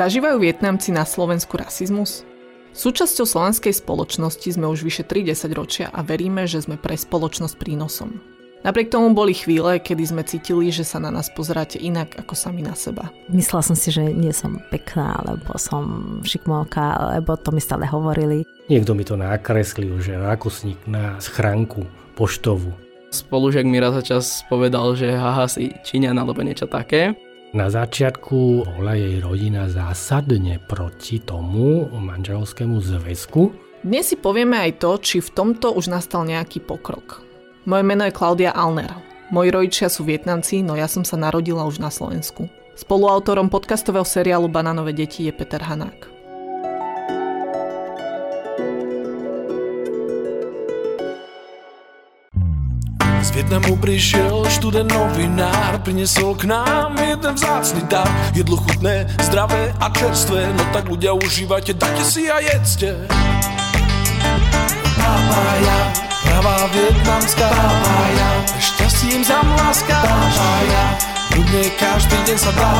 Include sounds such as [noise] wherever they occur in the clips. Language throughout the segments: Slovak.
Zažívajú Vietnamci na Slovensku rasizmus? Súčasťou slovenskej spoločnosti sme už vyše 30 ročia a veríme, že sme pre spoločnosť prínosom. Napriek tomu boli chvíle, kedy sme cítili, že sa na nás pozeráte inak ako sami na seba. Myslela som si, že nie som pekná, lebo som šikmolka, lebo to mi stále hovorili. Niekto mi to nakreslil, že nákusník na schránku poštovú. Spolužiak mi raz za čas povedal, že haha si Číňan alebo niečo také. Na začiatku bola jej rodina zásadne proti tomu manželskému zväzku. Dnes si povieme aj to, či v tomto už nastal nejaký pokrok. Moje meno je Klaudia Alner. Moji rodičia sú Vietnamci, no ja som sa narodila už na Slovensku. Spoluautorom podcastového seriálu Bananové deti je Peter Hanák. Vietnamu prišiel študent novinár Prinesol k nám jeden vzácny dar. Jedlo chutné, zdravé a čerstvé No tak ľudia užívajte, dajte si a jedzte. Papája, pravá vietnamská. Papája, šťastím zamláska Papája, ľudne každý deň sa dá.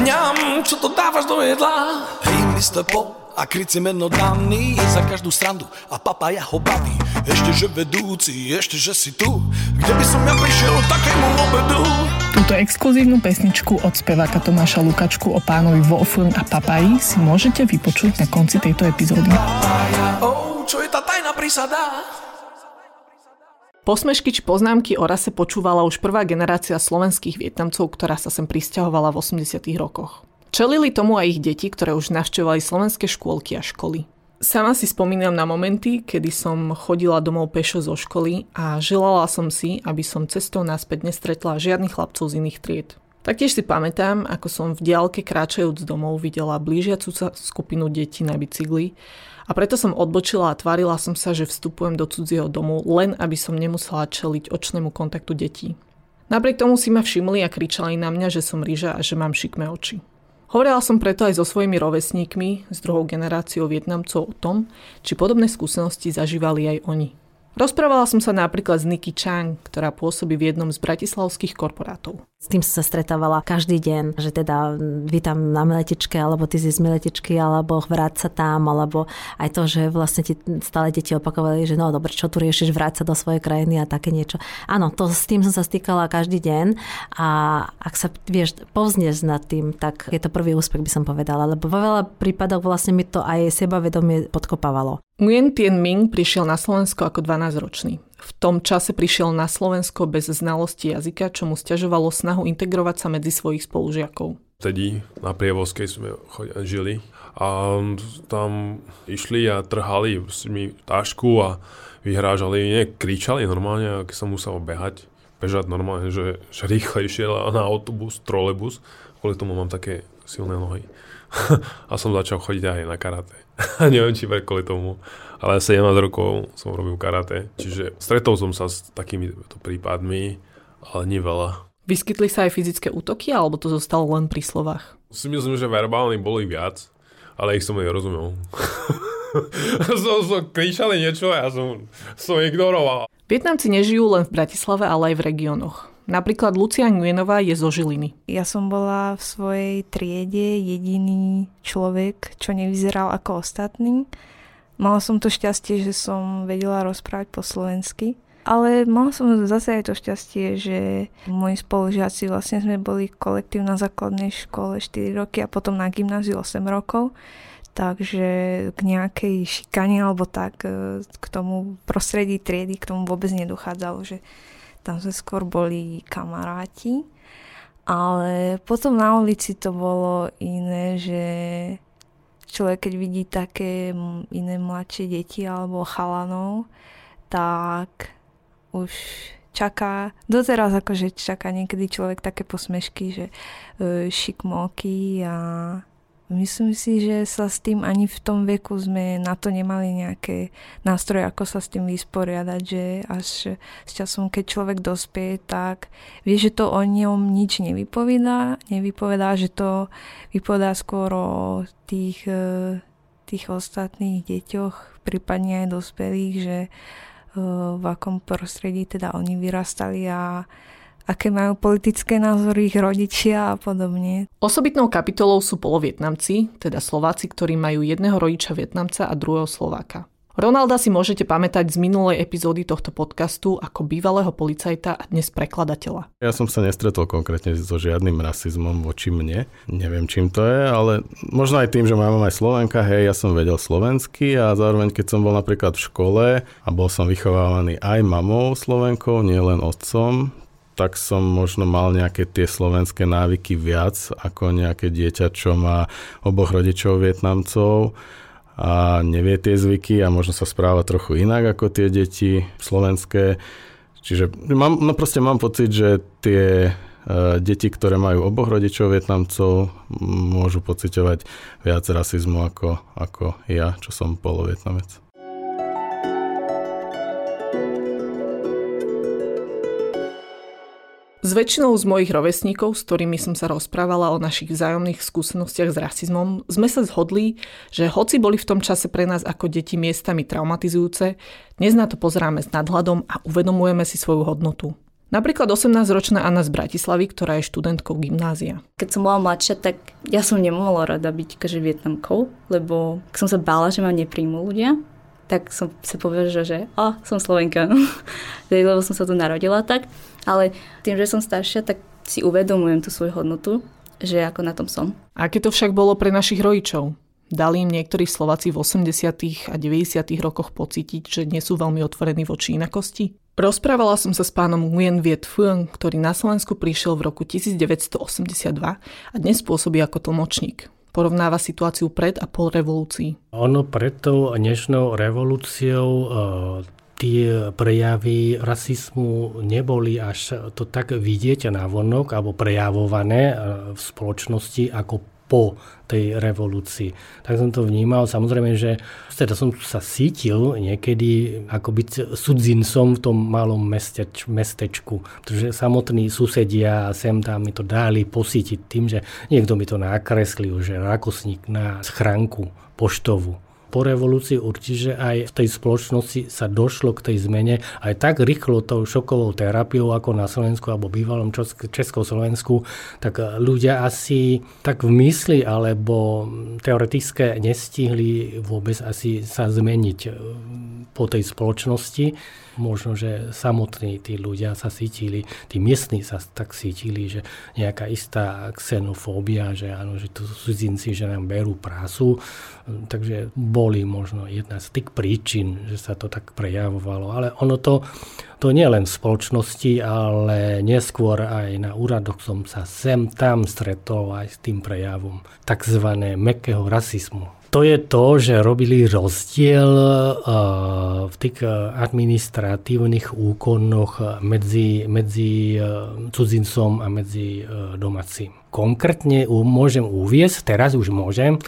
Mňam, čo to dávaš do jedla? Hej, Mr. Pop, a kryci meno daný za každú srandu a papaja ho baví. Ešte že vedúci, ešte že si tu, kde by som ja prišiel takému obedu? Túto exkluzívnu pesničku od speváka Tomáša Lukačku o pánovi Wolfram a papaji si môžete vypočuť na konci tejto epizódy. Papaja, oh, čo je tá tajná prísada? Posmešky či poznámky o rase počúvala už prvá generácia slovenských Vietnamcov, ktorá sa sem pristahovala v 80 rokoch. Čelili tomu aj ich deti, ktoré už navštevovali slovenské škôlky a školy. Sama si spomínam na momenty, kedy som chodila domov pešo zo školy a želala som si, aby som cestou naspäť nestretla žiadnych chlapcov z iných tried. Taktiež si pamätám, ako som v diálke kráčajúc domov videla blížiacu sa skupinu detí na bicykli a preto som odbočila a tvárila som sa, že vstupujem do cudzieho domu, len aby som nemusela čeliť očnému kontaktu detí. Napriek tomu si ma všimli a kričali na mňa, že som rýža a že mám šikmé oči. Hovorila som preto aj so svojimi rovesníkmi z druhou generáciou Vietnamcov o tom, či podobné skúsenosti zažívali aj oni. Rozprávala som sa napríklad s Nikki Chang, ktorá pôsobí v jednom z bratislavských korporátov. S tým sa stretávala každý deň, že teda vy tam na miletičke, alebo ty si z miletičky, alebo vráť sa tam, alebo aj to, že vlastne ti stále deti opakovali, že no dobre, čo tu riešiš, vráť sa do svojej krajiny a také niečo. Áno, to, s tým som sa stýkala každý deň a ak sa, vieš, povznieš nad tým, tak je to prvý úspech, by som povedala, lebo vo veľa prípadoch vlastne mi to aj sebavedomie podkopávalo. Nguyen Tien Ming prišiel na Slovensko ako 12-ročný. V tom čase prišiel na Slovensko bez znalosti jazyka, čo mu stiažovalo snahu integrovať sa medzi svojich spolužiakov. Vtedy na Prievozkej sme žili a tam išli a trhali mi tašku a vyhrážali, nie, kričali normálne, keď som musel behať, bežať normálne, že, že rýchlejšie na autobus, trolebus, kvôli tomu mám také silné nohy. [laughs] a som začal chodiť aj na karate. [laughs] Neviem, či kvôli tomu, ale 17 rokov som robil karate, čiže stretol som sa s takými prípadmi, ale nie veľa. Vyskytli sa aj fyzické útoky, alebo to zostalo len pri slovách? Si myslím, že verbálne boli viac, ale ich som nerozumel. [laughs] som, som kričali niečo a ja som, som ignoroval. Vietnamci nežijú len v Bratislave, ale aj v regiónoch. Napríklad Lucia Nguyenová je zo Žiliny. Ja som bola v svojej triede jediný človek, čo nevyzeral ako ostatní. Mala som to šťastie, že som vedela rozprávať po slovensky. Ale mala som zase aj to šťastie, že moji spolužiaci vlastne sme boli kolektív na základnej škole 4 roky a potom na gymnáziu 8 rokov. Takže k nejakej šikane alebo tak e, k tomu prostredí triedy, k tomu vôbec nedochádzalo, že tam sme skôr boli kamaráti. Ale potom na ulici to bolo iné, že človek keď vidí také iné mladšie deti alebo chalanov, tak už čaká, doteraz akože čaká niekedy človek také posmešky, že e, šikmoky a Myslím si, že sa s tým ani v tom veku sme na to nemali nejaké nástroje, ako sa s tým vysporiadať, že až s časom, keď človek dospie, tak vie, že to o ňom nič nevypovedá, nevypovedá, že to vypovedá skôr o tých, e, tých ostatných deťoch, prípadne aj dospelých, že e, v akom prostredí teda oni vyrastali a aké majú politické názory ich rodičia a podobne. Osobitnou kapitolou sú polovietnamci, teda Slováci, ktorí majú jedného rodiča Vietnamca a druhého Slováka. Ronalda si môžete pamätať z minulej epizódy tohto podcastu ako bývalého policajta a dnes prekladateľa. Ja som sa nestretol konkrétne so žiadnym rasizmom voči mne. Neviem, čím to je, ale možno aj tým, že mám aj Slovenka, hej, ja som vedel slovensky a zároveň keď som bol napríklad v škole a bol som vychovávaný aj mamou Slovenkou, nielen otcom, tak som možno mal nejaké tie slovenské návyky viac ako nejaké dieťa, čo má oboch rodičov Vietnamcov a nevie tie zvyky a možno sa správa trochu inak ako tie deti slovenské. Čiže mám, no proste mám pocit, že tie uh, deti, ktoré majú oboch rodičov Vietnamcov, môžu pociťovať viac rasizmu ako, ako ja, čo som polovietnamec. S väčšinou z mojich rovesníkov, s ktorými som sa rozprávala o našich vzájomných skúsenostiach s rasizmom, sme sa zhodli, že hoci boli v tom čase pre nás ako deti miestami traumatizujúce, dnes na to pozeráme s nadhľadom a uvedomujeme si svoju hodnotu. Napríklad 18-ročná Anna z Bratislavy, ktorá je študentkou gymnázia. Keď som bola mladšia, tak ja som nemohla rada byť kaže Vietnamkou, lebo som sa bála, že ma nepríjmú ľudia, tak som sa povedala, že a, som Slovenka, [laughs] lebo som sa tu narodila tak. Ale tým, že som staršia, tak si uvedomujem tú svoju hodnotu, že ako na tom som. Aké to však bolo pre našich rodičov? Dali im niektorí Slováci v 80. a 90. rokoch pocítiť, že nie sú veľmi otvorení voči inakosti? Rozprávala som sa s pánom Nguyen Viet Phuong, ktorý na Slovensku prišiel v roku 1982 a dnes pôsobí ako tlmočník. Porovnáva situáciu pred a po revolúcii. Ono pred tou dnešnou revolúciou tie prejavy rasizmu neboli až to tak vidieť na vonok alebo prejavované e, v spoločnosti ako po tej revolúcii. Tak som to vnímal. Samozrejme, že teda som sa cítil niekedy ako byť sudzincom v tom malom mesteč, mestečku. Pretože samotní susedia sem tam mi to dali posítiť tým, že niekto mi to nakreslil, že rakosník na schránku poštovú po revolúcii určite aj v tej spoločnosti sa došlo k tej zmene aj tak rýchlo tou šokovou terapiou ako na Slovensku alebo bývalom Československu, tak ľudia asi tak v mysli alebo teoretické nestihli vôbec asi sa zmeniť po tej spoločnosti možno, že samotní tí ľudia sa cítili, tí miestni sa tak cítili, že nejaká istá xenofóbia, že áno, že to sú cudzinci, že nám berú prácu. Takže boli možno jedna z tých príčin, že sa to tak prejavovalo. Ale ono to, to nie len v spoločnosti, ale neskôr aj na úradoch som sa sem tam stretol aj s tým prejavom tzv. mekého rasizmu to je to, že robili rozdiel v tých administratívnych úkonoch medzi, medzi cudzincom a medzi domácim. Konkrétne môžem uviesť, teraz už môžem,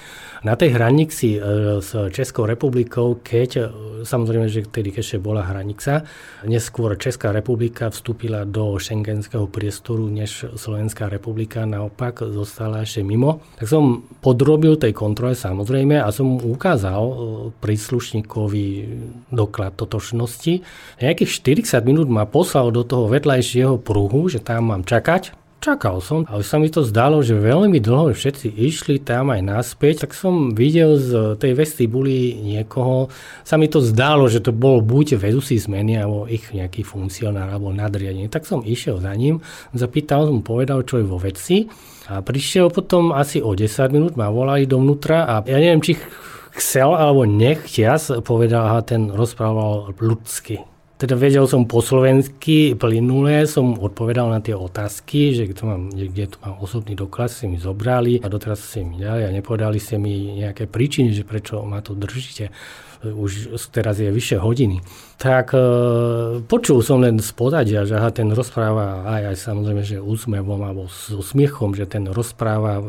na tej hranici e, s Českou republikou, keď, e, samozrejme, že vtedy ešte bola hranica, neskôr Česká republika vstúpila do šengenského priestoru, než Slovenská republika naopak zostala ešte mimo, tak som podrobil tej kontrole samozrejme a som ukázal e, príslušníkovi doklad totožnosti. Nejakých 40 minút ma poslal do toho vedľajšieho pruhu, že tam mám čakať, Čakal som a už sa mi to zdalo, že veľmi dlho všetci išli tam aj naspäť, tak som videl z tej vestibuli niekoho, sa mi to zdalo, že to bol buď vedúci zmeny alebo ich nejaký funkcionár alebo nadriadenie. Tak som išiel za ním, zapýtal som, povedal, čo je vo veci. A prišiel potom asi o 10 minút, ma volali dovnútra a ja neviem, či chcel alebo nechtiac, povedal, aha, ten rozprával ľudsky teda vedel som po slovensky plynulé, som odpovedal na tie otázky, že to mám, kde tu mám osobný doklad, ste mi zobrali a doteraz ste mi dali a nepovedali ste mi nejaké príčiny, že prečo ma to držíte už teraz je vyššie hodiny, tak e, počul som len z podadia, že aha, ten rozpráva aj, aj samozrejme, že úsmevom alebo s úsmiechom, že ten rozpráva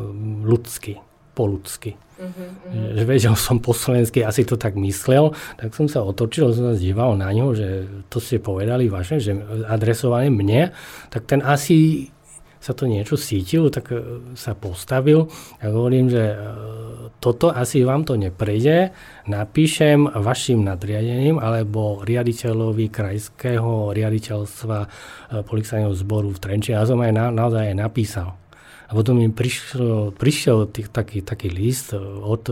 ľudsky, po ľudsky. Uh-huh, Že vedel som po slovensky, asi to tak myslel, tak som sa otočil, som sa díval na ňo, že to ste povedali vaše, že adresované mne, tak ten asi sa to niečo cítil, tak e, sa postavil a hovorím, že e, toto asi vám to neprejde, napíšem vašim nadriadeným alebo riaditeľovi krajského riaditeľstva e, policajného zboru v Trenčine. Ja som aj na, naozaj aj napísal. A potom im prišiel, prišiel tých, taký, taký list od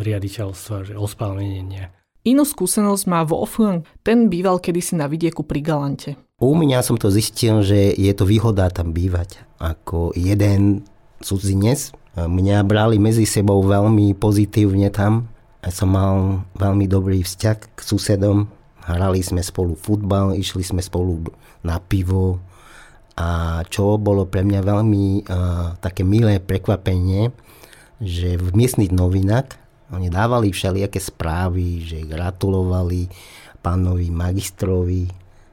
riaditeľstva, že ospálnenie. Inú skúsenosť má Wolfgang, ten býval kedysi na vidieku pri Galante. U mňa som to zistil, že je to výhoda tam bývať. Ako jeden cudzinec, mňa brali medzi sebou veľmi pozitívne tam. A som mal veľmi dobrý vzťah k susedom. Hrali sme spolu futbal, išli sme spolu na pivo. A čo bolo pre mňa veľmi uh, také milé prekvapenie, že v miestnych novinách oni dávali všelijaké správy, že gratulovali pánovi magistrovi,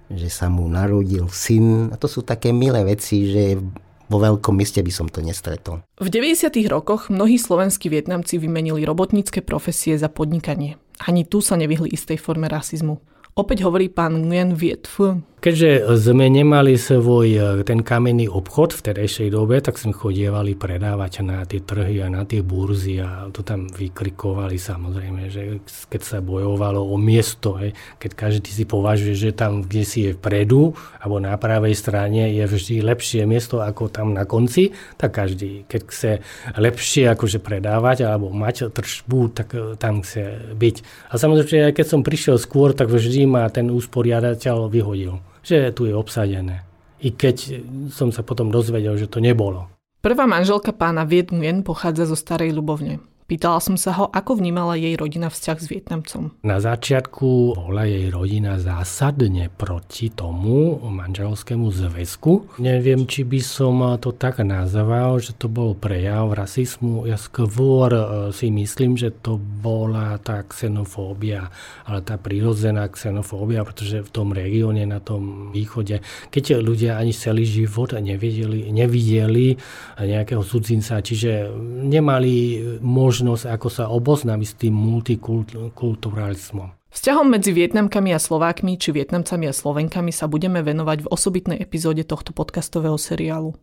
že sa mu narodil syn. A to sú také milé veci, že vo veľkom meste by som to nestretol. V 90. rokoch mnohí slovenskí Vietnamci vymenili robotnícke profesie za podnikanie. Ani tu sa nevyhli istej forme rasizmu. Opäť hovorí pán Nguyen Viet. Keďže sme nemali svoj e, ten kamenný obchod v terejšej dobe, tak sme chodievali predávať na tie trhy a na tie burzy a to tam vykrikovali samozrejme, že keď sa bojovalo o miesto, keď každý si považuje, že tam, kde si je vpredu alebo na pravej strane je vždy lepšie miesto ako tam na konci, tak každý, keď chce lepšie akože predávať alebo mať tržbu, tak e, tam chce byť. A samozrejme, keď som prišiel skôr, tak vždy ma ten usporiadateľ vyhodil že tu je obsadené. I keď som sa potom dozvedel, že to nebolo. Prvá manželka pána Viet Nguyen pochádza zo Starej Ľubovne. Pýtala som sa ho, ako vnímala jej rodina vzťah s Vietnamcom. Na začiatku bola jej rodina zásadne proti tomu manželskému zväzku. Neviem, či by som to tak nazval, že to bol prejav rasizmu. Ja skôr e, si myslím, že to bola tá xenofóbia, ale tá prírodzená xenofóbia, pretože v tom regióne na tom východe, keď ľudia ani celý život nevideli, nevideli nejakého cudzinca, čiže nemali možnosť možnosť, ako sa oboznámiť s tým multikulturalizmom. Vzťahom medzi Vietnamkami a Slovákmi či Vietnamcami a Slovenkami sa budeme venovať v osobitnej epizóde tohto podcastového seriálu.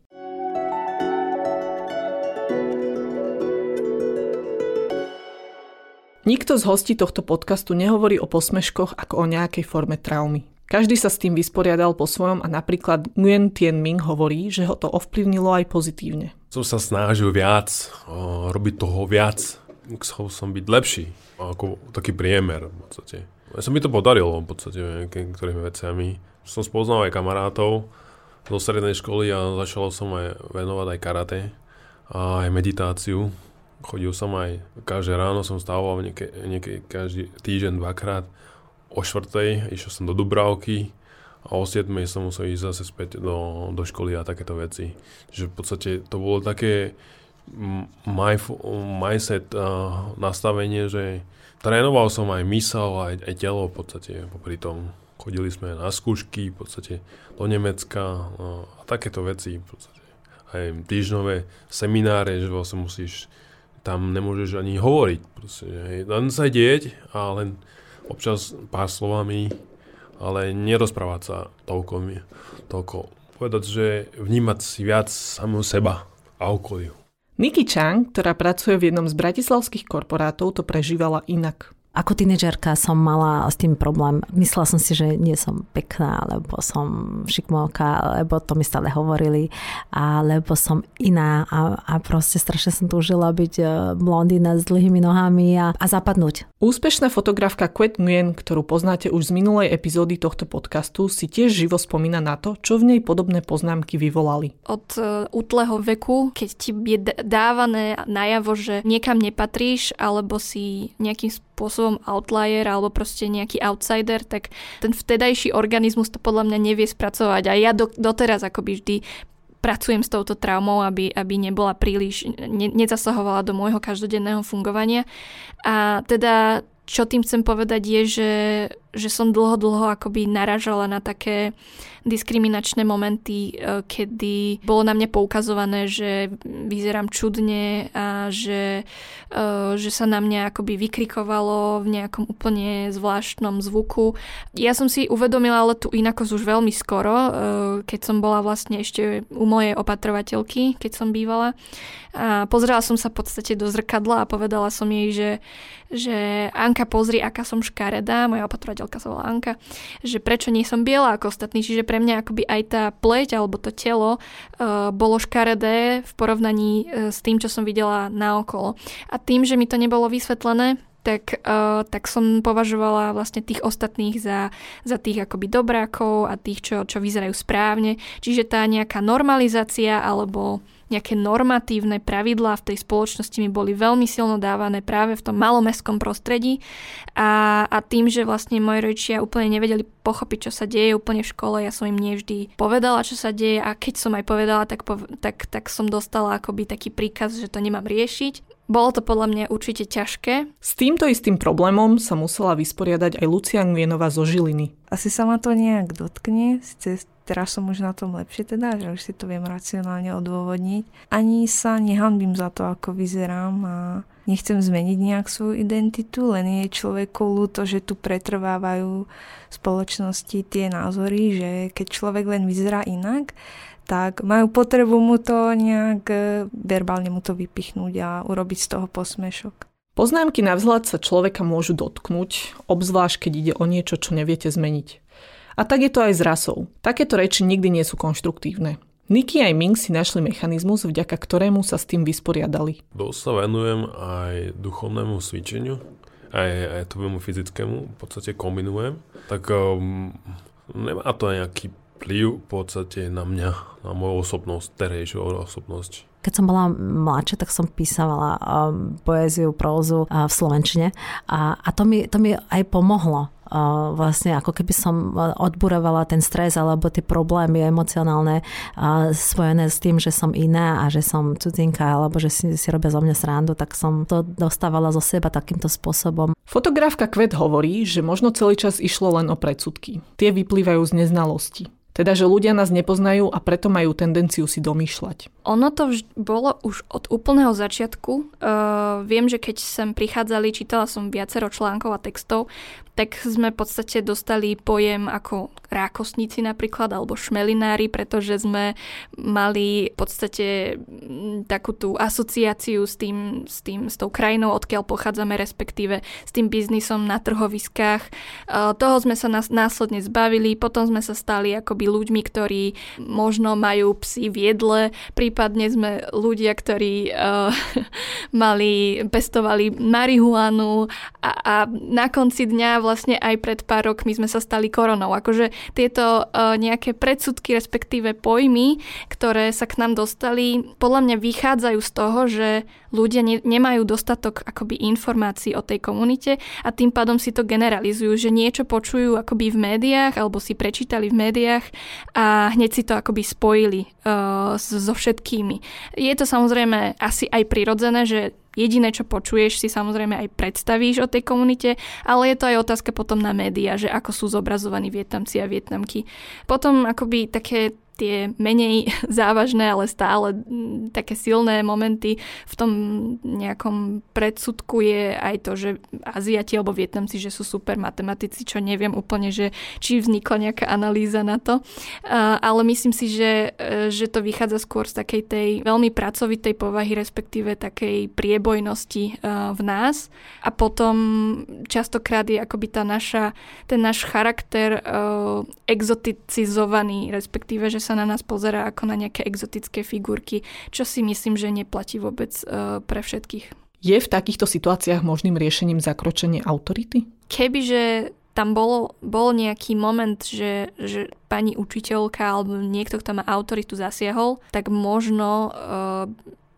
Nikto z hostí tohto podcastu nehovorí o posmeškoch ako o nejakej forme traumy. Každý sa s tým vysporiadal po svojom a napríklad Nguyen Tien Ming hovorí, že ho to ovplyvnilo aj pozitívne som sa snažil viac, robiť toho viac, chcel som byť lepší, ako taký priemer v podstate. Ja sa mi to podarilo v podstate niektorými veciami. Som spoznal aj kamarátov zo strednej školy a začal som aj venovať aj karate a aj meditáciu. Chodil som aj, každé ráno som stával niekedy každý týždeň dvakrát o štvrtej, išiel som do Dubravky, a o 7 som musel ísť zase späť do, do školy a takéto veci. Čiže v podstate to bolo také mindset uh, nastavenie, že trénoval som aj mysel, aj, aj telo v podstate popri tom. Chodili sme na skúšky v podstate do Nemecka uh, a takéto veci v podstate. Aj týždňové semináre, že vlastne musíš tam nemôžeš ani hovoriť. Proste, hej. Len sa dieť a len občas pár slovami ale nerozprávať sa toľko, toľko. Povedať, že vnímať si viac samého seba a okoliu. Nikki Chang, ktorá pracuje v jednom z bratislavských korporátov, to prežívala inak. Ako tínedžerka som mala s tým problém. Myslela som si, že nie som pekná, lebo som šikmovka, lebo to mi stále hovorili, alebo som iná a, a proste strašne som túžila byť e, blondína s dlhými nohami a, a zapadnúť. Úspešná fotografka Quet Nguyen, ktorú poznáte už z minulej epizódy tohto podcastu, si tiež živo spomína na to, čo v nej podobné poznámky vyvolali. Od uh, útleho veku, keď ti je dávané najavo, že niekam nepatríš, alebo si nejakým spôsobom spôsobom outlier alebo proste nejaký outsider, tak ten vtedajší organizmus to podľa mňa nevie spracovať. A ja do, doteraz akoby vždy pracujem s touto traumou, aby, aby nebola príliš, ne, nezasahovala do môjho každodenného fungovania. A teda čo tým chcem povedať je, že že som dlho, dlho akoby naražala na také diskriminačné momenty, e, kedy bolo na mňa poukazované, že vyzerám čudne a že, e, že sa na mňa akoby vykrikovalo v nejakom úplne zvláštnom zvuku. Ja som si uvedomila ale tú inakosť už veľmi skoro, e, keď som bola vlastne ešte u mojej opatrovateľky, keď som bývala. A pozrela som sa v podstate do zrkadla a povedala som jej, že, že Anka, pozri, aká som škaredá, moja opatrovateľka sa volá Anka, že prečo nie som biela ako ostatní, čiže pre mňa akoby aj tá pleť alebo to telo uh, bolo škaredé v porovnaní uh, s tým, čo som videla naokolo. A tým, že mi to nebolo vysvetlené, tak, uh, tak som považovala vlastne tých ostatných za, za tých akoby dobrákov a tých, čo, čo vyzerajú správne. Čiže tá nejaká normalizácia alebo nejaké normatívne pravidlá v tej spoločnosti mi boli veľmi silno dávané práve v tom malomestskom prostredí a, a tým, že vlastne moji rodičia úplne nevedeli pochopiť, čo sa deje úplne v škole, ja som im nevždy povedala, čo sa deje a keď som aj povedala, tak, tak, tak som dostala akoby taký príkaz, že to nemám riešiť. Bolo to podľa mňa určite ťažké. S týmto istým problémom sa musela vysporiadať aj Lucian Vienova zo Žiliny. Asi sa ma to nejak dotkne, cez teraz som už na tom lepšie teda, že už si to viem racionálne odôvodniť. Ani sa nehanbím za to, ako vyzerám a nechcem zmeniť nejak svoju identitu, len je človeku ľúto, že tu pretrvávajú spoločnosti tie názory, že keď človek len vyzerá inak, tak majú potrebu mu to nejak e, verbálne mu to vypichnúť a urobiť z toho posmešok. Poznámky na vzhľad sa človeka môžu dotknúť, obzvlášť keď ide o niečo, čo neviete zmeniť. A tak je to aj s rasou. Takéto reči nikdy nie sú konštruktívne. Niky aj Ming si našli mechanizmus, vďaka ktorému sa s tým vysporiadali. Dosť sa venujem aj duchovnému cvičeniu, aj, aj tomu fyzickému, v podstate kombinujem. Tak um, nemá to nejaký vplyv v podstate na mňa, na moju osobnosť, terejšiu osobnosť. Keď som bola mladšia, tak som písala um, poéziu, prózu uh, v Slovenčine a, a to, mi, to mi aj pomohlo vlastne ako keby som odburovala ten stres alebo tie problémy emocionálne spojené s tým, že som iná a že som cudzinka alebo že si, si robia zo mňa srandu, tak som to dostávala zo seba takýmto spôsobom. Fotografka Kvet hovorí, že možno celý čas išlo len o predsudky. Tie vyplývajú z neznalosti. Teda, že ľudia nás nepoznajú a preto majú tendenciu si domýšľať. Ono to vž- bolo už od úplného začiatku. Uh, viem, že keď sem prichádzali, čítala som viacero článkov a textov, tak sme v podstate dostali pojem ako rákosníci napríklad, alebo šmelinári, pretože sme mali v podstate mm, takú tú asociáciu s tým, s tým, s tou krajinou, odkiaľ pochádzame, respektíve s tým biznisom na trhoviskách. E, toho sme sa následne zbavili, potom sme sa stali akoby ľuďmi, ktorí možno majú psy v jedle, prípadne sme ľudia, ktorí uh, [laughs] mali, pestovali marihuanu a, a na konci dňa vlastne aj pred pár rokmi sme sa stali koronou. Akože tieto uh, nejaké predsudky, respektíve pojmy, ktoré sa k nám dostali, podľa mňa vychádzajú z toho, že ľudia ne, nemajú dostatok akoby informácií o tej komunite a tým pádom si to generalizujú, že niečo počujú akoby v médiách alebo si prečítali v médiách a hneď si to akoby spojili uh, so všetkými. Je to samozrejme asi aj prirodzené, že Jediné, čo počuješ, si samozrejme aj predstavíš o tej komunite, ale je to aj otázka potom na médiá, že ako sú zobrazovaní Vietnamci a Vietnamky. Potom akoby také tie menej [laughs] závažné, ale stále také silné momenty v tom nejakom predsudku je aj to, že Aziati alebo Vietnamci, že sú super matematici, čo neviem úplne, že či vznikla nejaká analýza na to. Ale myslím si, že, e, že to vychádza skôr z takej tej veľmi pracovitej povahy, respektíve takej priebojnosti e, v nás. A potom častokrát je akoby tá naša, ten náš charakter e, exoticizovaný, respektíve, že sa na nás pozera ako na nejaké exotické figurky, čo si myslím, že neplatí vôbec uh, pre všetkých. Je v takýchto situáciách možným riešením zakročenie autority? Kebyže tam bol, bol nejaký moment, že, že pani učiteľka alebo niekto, kto má autoritu zasiahol, tak možno uh,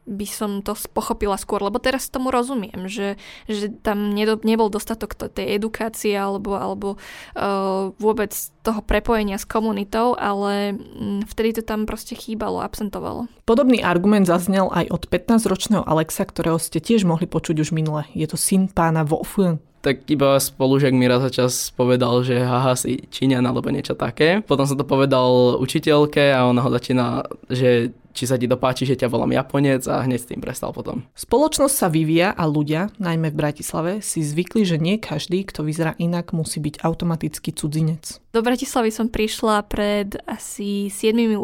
by som to pochopila skôr, lebo teraz tomu rozumiem, že, že tam nedo, nebol dostatok tej edukácie alebo, alebo uh, vôbec toho prepojenia s komunitou, ale um, vtedy to tam proste chýbalo, absentovalo. Podobný argument zaznel aj od 15-ročného Alexa, ktorého ste tiež mohli počuť už minule. Je to syn pána Fu. tak iba spolužiak mi raz za čas povedal, že haha si Číňan alebo niečo také. Potom som to povedal učiteľke a ona ho začína, že či sa ti to páči, že ťa volám Japonec a hneď s tým prestal potom. Spoločnosť sa vyvíja a ľudia, najmä v Bratislave, si zvykli, že nie každý, kto vyzerá inak, musí byť automaticky cudzinec. Do Bratislavy som prišla pred asi 7-8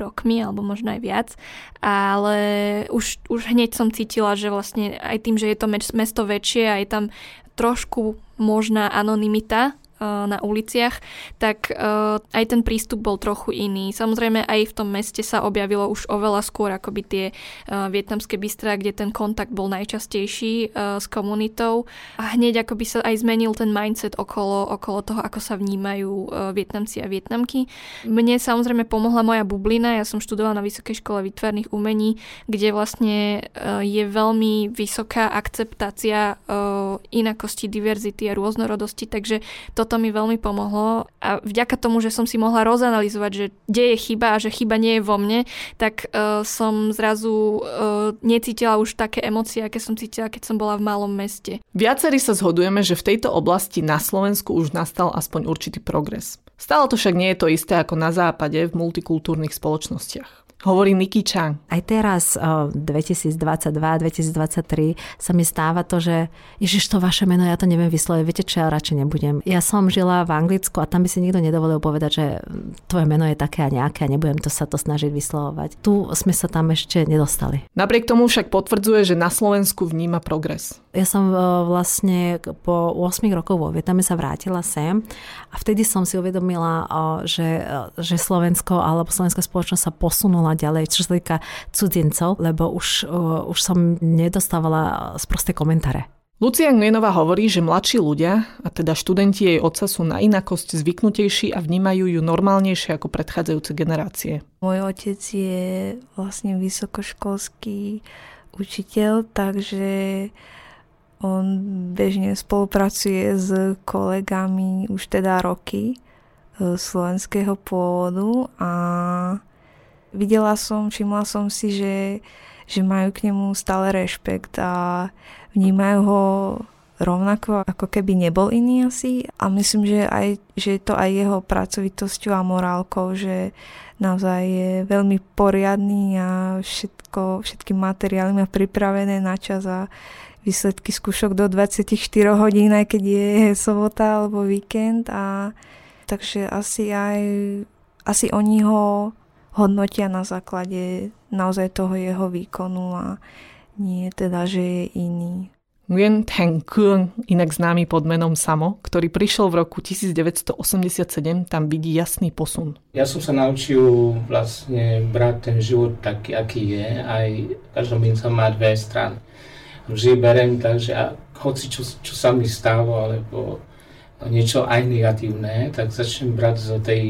rokmi, alebo možno aj viac, ale už, už hneď som cítila, že vlastne aj tým, že je to mesto väčšie a je tam trošku možná anonymita, Eh, na uliciach, tak eh, aj ten prístup bol trochu iný. Samozrejme aj v tom meste sa objavilo už oveľa skôr akoby tie eh, vietnamské bystra, kde ten kontakt bol najčastejší s komunitou a hneď akoby sa aj zmenil ten mindset okolo, okolo toho, ako sa vnímajú Vietnamci a Vietnamky. Mne samozrejme pomohla moja bublina, ja som študovala na Vysokej škole výtvarných umení, kde vlastne je veľmi vysoká akceptácia inakosti, diverzity a rôznorodosti, takže to toto mi veľmi pomohlo a vďaka tomu, že som si mohla rozanalizovať, že kde je chyba a že chyba nie je vo mne, tak uh, som zrazu uh, necítila už také emócie, aké som cítila, keď som bola v malom meste. Viacerí sa zhodujeme, že v tejto oblasti na Slovensku už nastal aspoň určitý progres. Stále to však nie je to isté ako na západe v multikultúrnych spoločnostiach. Hovorí Niky Chang. Aj teraz, 2022-2023, sa mi stáva to, že ježiš, to vaše meno, ja to neviem vysloviť, viete čo, ja radšej nebudem. Ja som žila v Anglicku a tam by si nikto nedovolil povedať, že tvoje meno je také a nejaké a nebudem to sa to snažiť vyslovovať. Tu sme sa tam ešte nedostali. Napriek tomu však potvrdzuje, že na Slovensku vníma progres. Ja som vlastne po 8 rokov vo Vietname sa vrátila sem a vtedy som si uvedomila, že, že Slovensko alebo slovenská spoločnosť sa posunula ďalej, čo sa týka cudzincov, lebo už, už som nedostávala sprosté komentáre. Lucia Ngvenová hovorí, že mladší ľudia, a teda študenti jej otca sú na inakosť zvyknutejší a vnímajú ju normálnejšie ako predchádzajúce generácie. Môj otec je vlastne vysokoškolský učiteľ, takže on bežne spolupracuje s kolegami už teda roky e, slovenského pôvodu a videla som, všimla som si, že, že majú k nemu stále rešpekt a vnímajú ho rovnako, ako keby nebol iný asi. A myslím, že, aj, že je to aj jeho pracovitosťou a morálkou, že naozaj je veľmi poriadný a všetko, všetky materiály má pripravené na čas a výsledky skúšok do 24 hodín, aj keď je sobota alebo víkend. A takže asi aj asi oni ho hodnotia na základe naozaj toho jeho výkonu a nie teda, že je iný. Nguyen Thanh Kuong, inak známy pod menom Samo, ktorý prišiel v roku 1987, tam vidí jasný posun. Ja som sa naučil vlastne brať ten život taký, aký je, aj každá minca má dve strany. Vždy berem tak, že hoci čo, čo sa mi stalo, alebo niečo aj negatívne, tak začnem brať z tej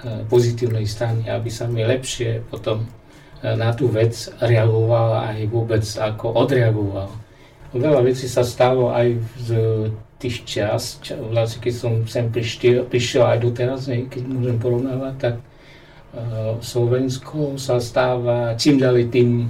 Eh, pozitívnej strany, aby sa mi lepšie potom eh, na tú vec reagoval aj vôbec ako odreagoval. Veľa vecí sa stalo aj z tých čas, vlastne keď som sem prišiel, prišiel aj doteraz, keď môžem porovnávať, tak uh, Slovensko sa stáva čím ďalej tým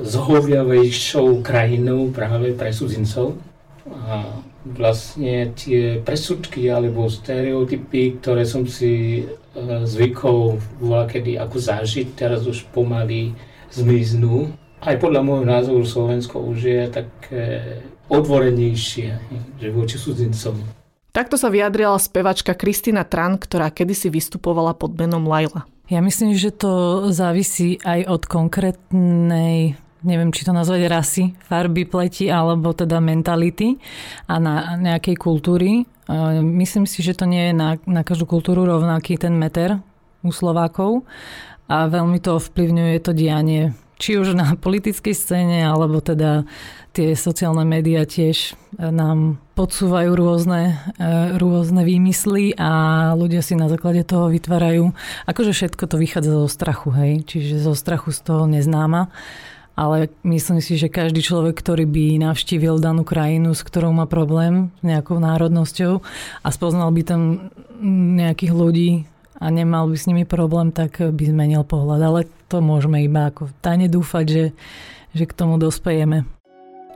zhoviavejšou krajinou práve pre cudzincov. A vlastne tie presudky alebo stereotypy, ktoré som si E, zvykov bola ako zažiť, teraz už pomaly zmiznú. Aj podľa môjho názoru Slovensko už je také otvorenejšie, že voči cudzincom. Takto sa vyjadrila spevačka Kristina Tran, ktorá kedysi vystupovala pod menom Laila. Ja myslím, že to závisí aj od konkrétnej neviem, či to nazvať rasy, farby pleti alebo teda mentality a na nejakej kultúry. Myslím si, že to nie je na, na každú kultúru rovnaký ten meter u Slovákov a veľmi to ovplyvňuje to dianie či už na politickej scéne, alebo teda tie sociálne médiá tiež nám podsúvajú rôzne, e, rôzne výmysly a ľudia si na základe toho vytvárajú, akože všetko to vychádza zo strachu, hej, čiže zo strachu z toho neznáma ale myslím si, že každý človek, ktorý by navštívil danú krajinu, s ktorou má problém, s nejakou národnosťou a spoznal by tam nejakých ľudí a nemal by s nimi problém, tak by zmenil pohľad. Ale to môžeme iba ako tajne dúfať, že, že k tomu dospejeme.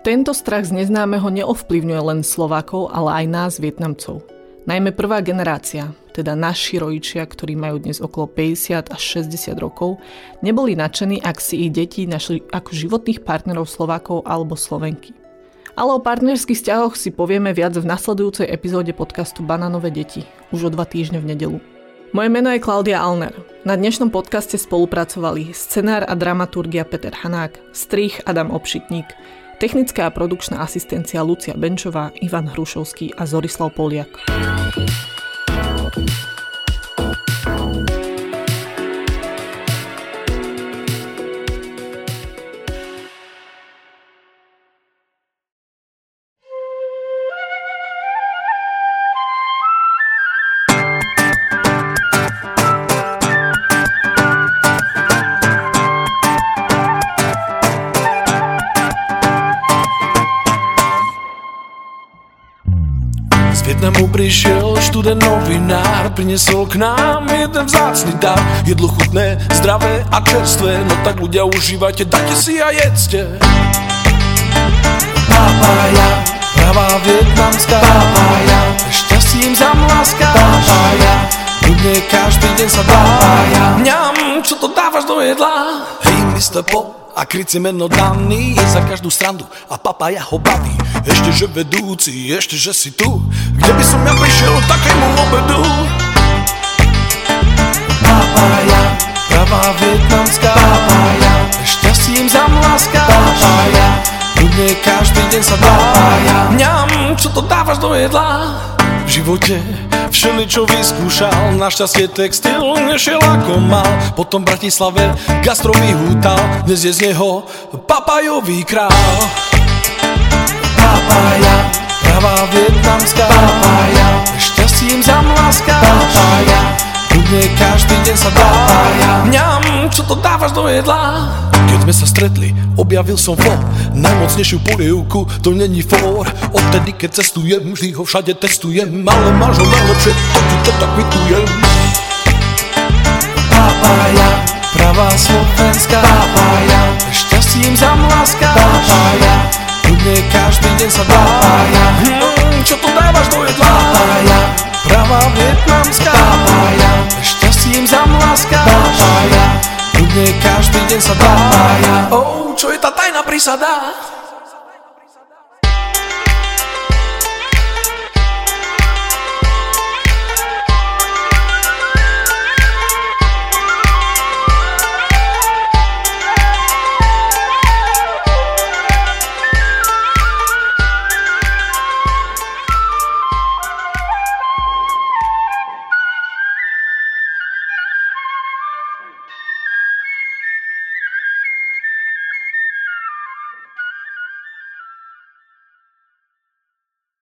Tento strach z neznámeho neovplyvňuje len Slovákov, ale aj nás, Vietnamcov. Najmä prvá generácia, teda naši rodičia, ktorí majú dnes okolo 50 až 60 rokov, neboli nadšení, ak si ich deti našli ako životných partnerov Slovákov alebo Slovenky. Ale o partnerských vzťahoch si povieme viac v nasledujúcej epizóde podcastu Bananové deti, už o dva týždne v nedelu. Moje meno je Klaudia Alner. Na dnešnom podcaste spolupracovali scenár a dramaturgia Peter Hanák, strich Adam Obšitník, technická a produkčná asistencia Lucia Benčová, Ivan Hrušovský a Zorislav Poliak. Prinesol k nám jeden vzácny dar Jedlo chutné, zdravé a čerstvé No tak ľudia užívajte, dajte si a jedzte Papája, pravá vietnamská Papája, šťastím zamláská Papája, ľudne každý deň sa dá Mňam, čo to dávaš do jedla? Hej, Mr. Pop, a kryci meno daný za každú strandu a papaja ho baví. Ešte že vedúci, ešte že si tu, kde by som ja prišiel vietnamská papaja, šťastím zamláská papaja, ľudne každý deň sa dá. Mňam, čo to dávaš do jedla? V živote čo vyskúšal, našťastie textil nešiel ako mal. Potom v Bratislave gastro vyhútal, dnes je z neho papajový král. Papaja, pravá vietnamská. Papaja, šťastím zamláská papaja, kľudne každý deň sa dá. Mňam, čo to dávaš do jedla? Keď sme sa stretli, objavil som flop Najmocnejšiu polievku, to není for. Odtedy, keď cestujem, vždy ho všade testujem. Ale máš ho najlepšie, to ti to tak vytujem Papaja, pravá slovenská. Papaja, šťastím zamláská Papaja, ľudne každý deň sa dá. Hmm, Čo to dávaš do jedla? Papaja, pravá vietnamská. Papaja, šťastím zamláská Papaja, Ľudne každý deň sa dá. Oh, čo je tá tajná prísada?